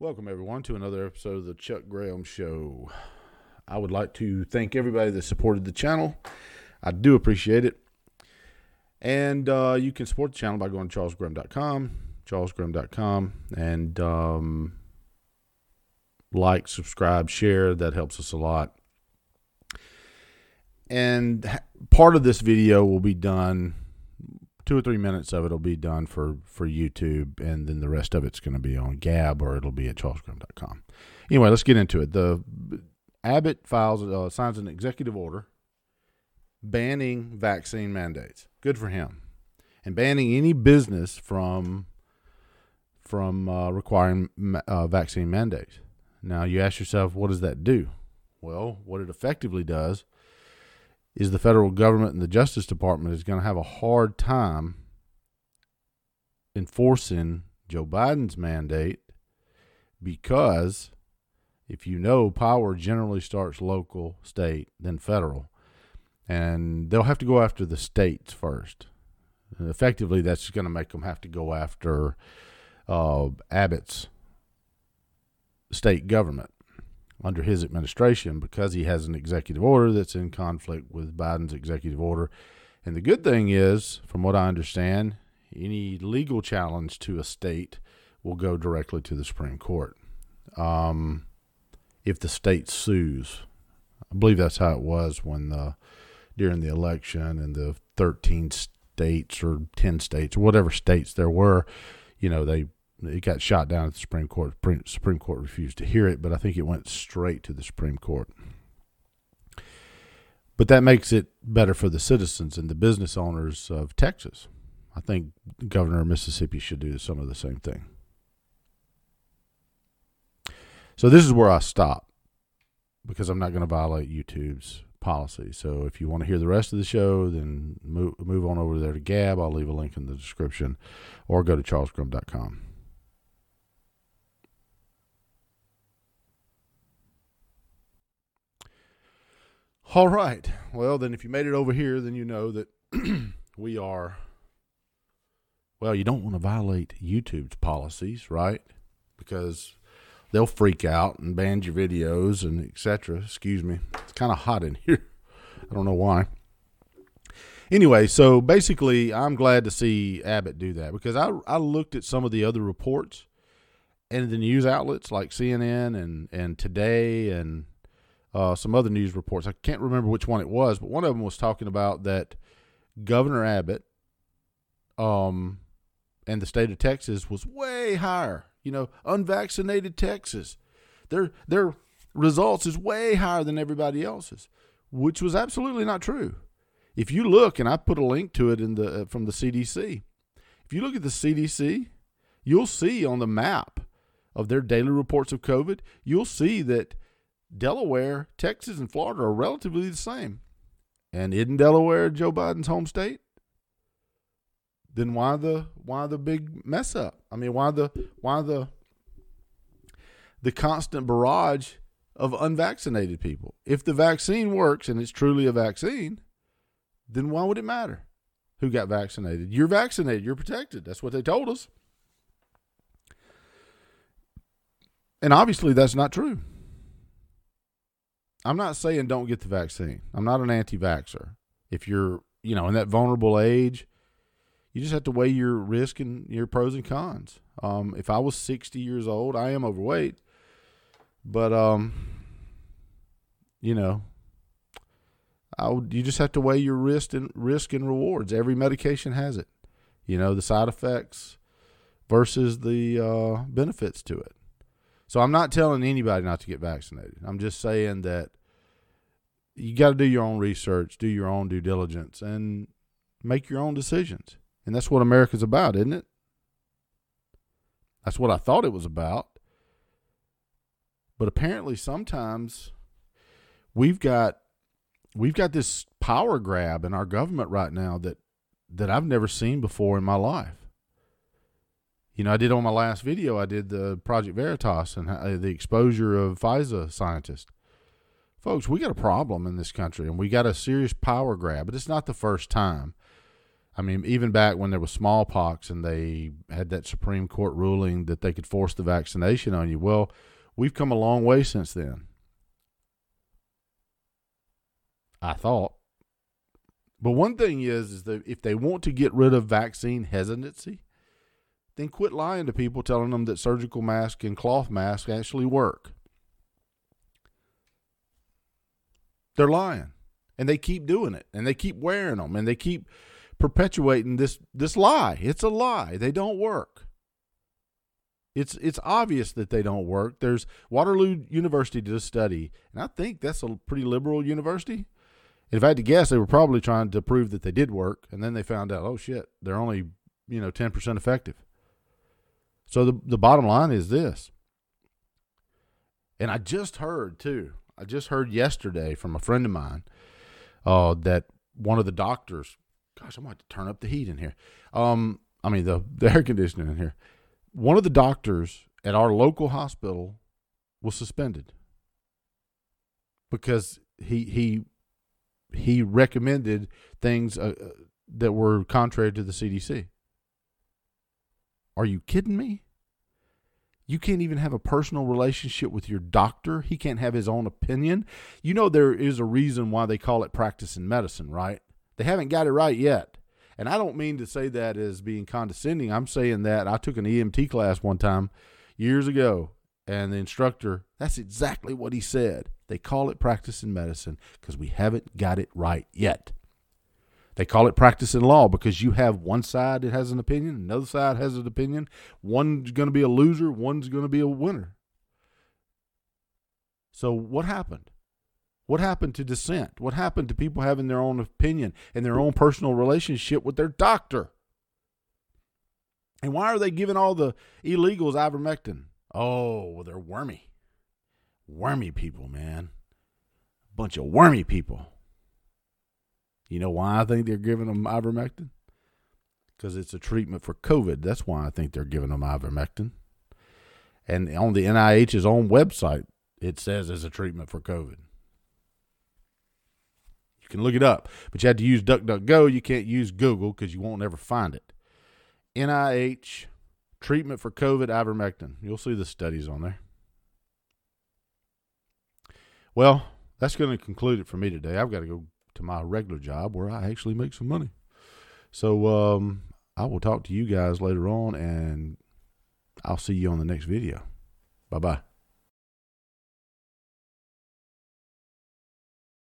Welcome, everyone, to another episode of the Chuck Graham Show. I would like to thank everybody that supported the channel. I do appreciate it. And uh, you can support the channel by going to charlesgraham.com, charlesgraham.com, and um, like, subscribe, share. That helps us a lot. And part of this video will be done two or three minutes of it will be done for for YouTube, and then the rest of it's going to be on Gab or it'll be at charlesgraham.com. Anyway, let's get into it. The Abbott files uh, signs an executive order banning vaccine mandates. Good for him, and banning any business from from uh, requiring uh, vaccine mandates. Now you ask yourself, what does that do? Well, what it effectively does is the federal government and the Justice Department is going to have a hard time enforcing Joe Biden's mandate because if you know power generally starts local, state, then federal. And they'll have to go after the states first. And effectively, that's going to make them have to go after uh, Abbott's state government under his administration because he has an executive order that's in conflict with Biden's executive order. And the good thing is, from what I understand, any legal challenge to a state will go directly to the Supreme Court. Um, if the state sues, I believe that's how it was when the during the election and the 13 states or 10 states whatever states there were, you know, they it got shot down at the Supreme Court. Supreme Court refused to hear it, but I think it went straight to the Supreme Court. But that makes it better for the citizens and the business owners of Texas. I think the governor of Mississippi should do some of the same thing. So this is where I stop because I'm not going to violate YouTube's policy. So if you want to hear the rest of the show, then move, move on over there to Gab. I'll leave a link in the description or go to charlesgraham.com. All right. Well, then if you made it over here, then you know that we are. Well, you don't want to violate YouTube's policies, right? Because they'll freak out and ban your videos and etc. Excuse me. It's kind of hot in here. I don't know why. Anyway, so basically, I'm glad to see Abbott do that because I I looked at some of the other reports and the news outlets like CNN and and Today and uh, some other news reports. I can't remember which one it was, but one of them was talking about that Governor Abbott um, and the state of Texas was way higher. You know, unvaccinated Texas, their their results is way higher than everybody else's, which was absolutely not true. If you look, and I put a link to it in the uh, from the CDC. If you look at the CDC, you'll see on the map of their daily reports of COVID, you'll see that Delaware, Texas, and Florida are relatively the same. And isn't Delaware Joe Biden's home state? Then why the why the big mess up? I mean, why the why the the constant barrage of unvaccinated people? If the vaccine works and it's truly a vaccine, then why would it matter who got vaccinated? You're vaccinated, you're protected. That's what they told us. And obviously that's not true. I'm not saying don't get the vaccine. I'm not an anti-vaxxer. If you're, you know, in that vulnerable age, you just have to weigh your risk and your pros and cons. Um, if I was 60 years old, I am overweight, but um, you know, I would, you just have to weigh your risk and risk and rewards. Every medication has it. You know, the side effects versus the uh, benefits to it. So I'm not telling anybody not to get vaccinated. I'm just saying that you got to do your own research, do your own due diligence, and make your own decisions. And that's what America's about, isn't it? That's what I thought it was about. But apparently sometimes we've got we've got this power grab in our government right now that that I've never seen before in my life. You know, I did on my last video, I did the Project Veritas and uh, the exposure of Pfizer scientists. Folks, we got a problem in this country and we got a serious power grab, but it's not the first time. I mean, even back when there was smallpox and they had that Supreme Court ruling that they could force the vaccination on you. Well, we've come a long way since then. I thought. But one thing is, is that if they want to get rid of vaccine hesitancy, then quit lying to people telling them that surgical masks and cloth masks actually work. They're lying. And they keep doing it. And they keep wearing them. And they keep perpetuating this this lie. It's a lie. They don't work. It's it's obvious that they don't work. There's Waterloo University did a study, and I think that's a pretty liberal university. If I had to guess, they were probably trying to prove that they did work, and then they found out, oh shit, they're only you know ten percent effective. So the the bottom line is this. And I just heard too. I just heard yesterday from a friend of mine uh, that one of the doctors Gosh, I might turn up the heat in here. Um, I mean the the air conditioning in here. One of the doctors at our local hospital was suspended because he he he recommended things uh that were contrary to the CDC. Are you kidding me? You can't even have a personal relationship with your doctor. He can't have his own opinion. You know, there is a reason why they call it practice in medicine, right? They haven't got it right yet. And I don't mean to say that as being condescending. I'm saying that I took an EMT class one time years ago, and the instructor, that's exactly what he said. They call it practice in medicine because we haven't got it right yet. They call it practice in law because you have one side that has an opinion, another side has an opinion. One's going to be a loser, one's going to be a winner. So, what happened? What happened to dissent? What happened to people having their own opinion and their own personal relationship with their doctor? And why are they giving all the illegals ivermectin? Oh, well, they're wormy. Wormy people, man. Bunch of wormy people. You know why I think they're giving them ivermectin? Because it's a treatment for COVID. That's why I think they're giving them ivermectin. And on the NIH's own website, it says it's a treatment for COVID. You can look it up, but you have to use DuckDuckGo. You can't use Google because you won't ever find it. NIH treatment for COVID ivermectin. You'll see the studies on there. Well, that's going to conclude it for me today. I've got to go to my regular job where I actually make some money. So um, I will talk to you guys later on, and I'll see you on the next video. Bye bye.